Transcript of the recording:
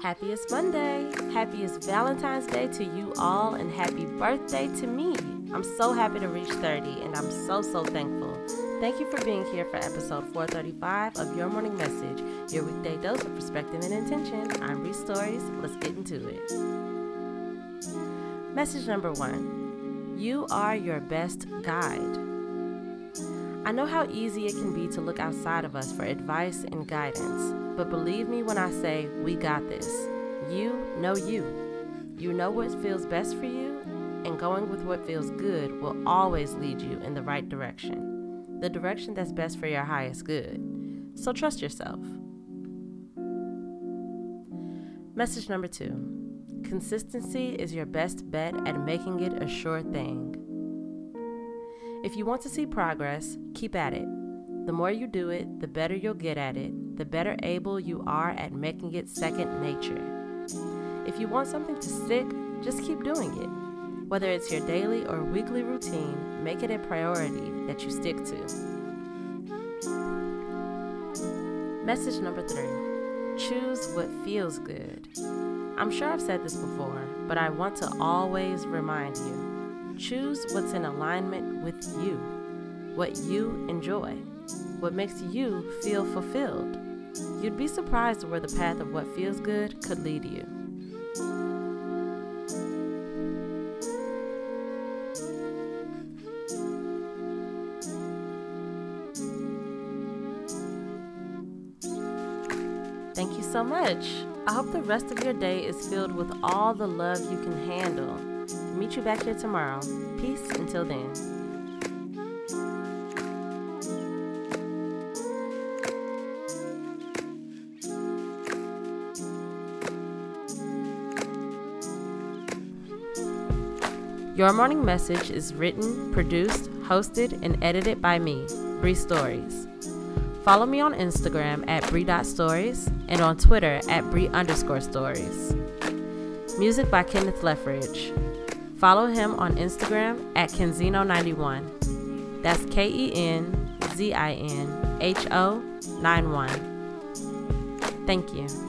Happiest Monday! Happiest Valentine's Day to you all, and happy birthday to me! I'm so happy to reach 30, and I'm so, so thankful. Thank you for being here for episode 435 of Your Morning Message, your weekday dose of perspective and intention. I'm Bree Stories. Let's get into it. Message number one You are your best guide. I know how easy it can be to look outside of us for advice and guidance, but believe me when I say we got this. You know you. You know what feels best for you, and going with what feels good will always lead you in the right direction, the direction that's best for your highest good. So trust yourself. Message number two consistency is your best bet at making it a sure thing. If you want to see progress, keep at it. The more you do it, the better you'll get at it, the better able you are at making it second nature. If you want something to stick, just keep doing it. Whether it's your daily or weekly routine, make it a priority that you stick to. Message number three choose what feels good. I'm sure I've said this before, but I want to always remind you choose what's in alignment with you, what you enjoy, what makes you feel fulfilled. You'd be surprised where the path of what feels good could lead you. Thank you so much. I hope the rest of your day is filled with all the love you can handle. You back here tomorrow. Peace until then. Your Morning Message is written, produced, hosted, and edited by me, Bree Stories. Follow me on Instagram at Bree.stories and on Twitter at Bree underscore stories. Music by Kenneth Leffridge. Follow him on Instagram at Kenzinho91. That's K E N Z I N H O 91. Thank you.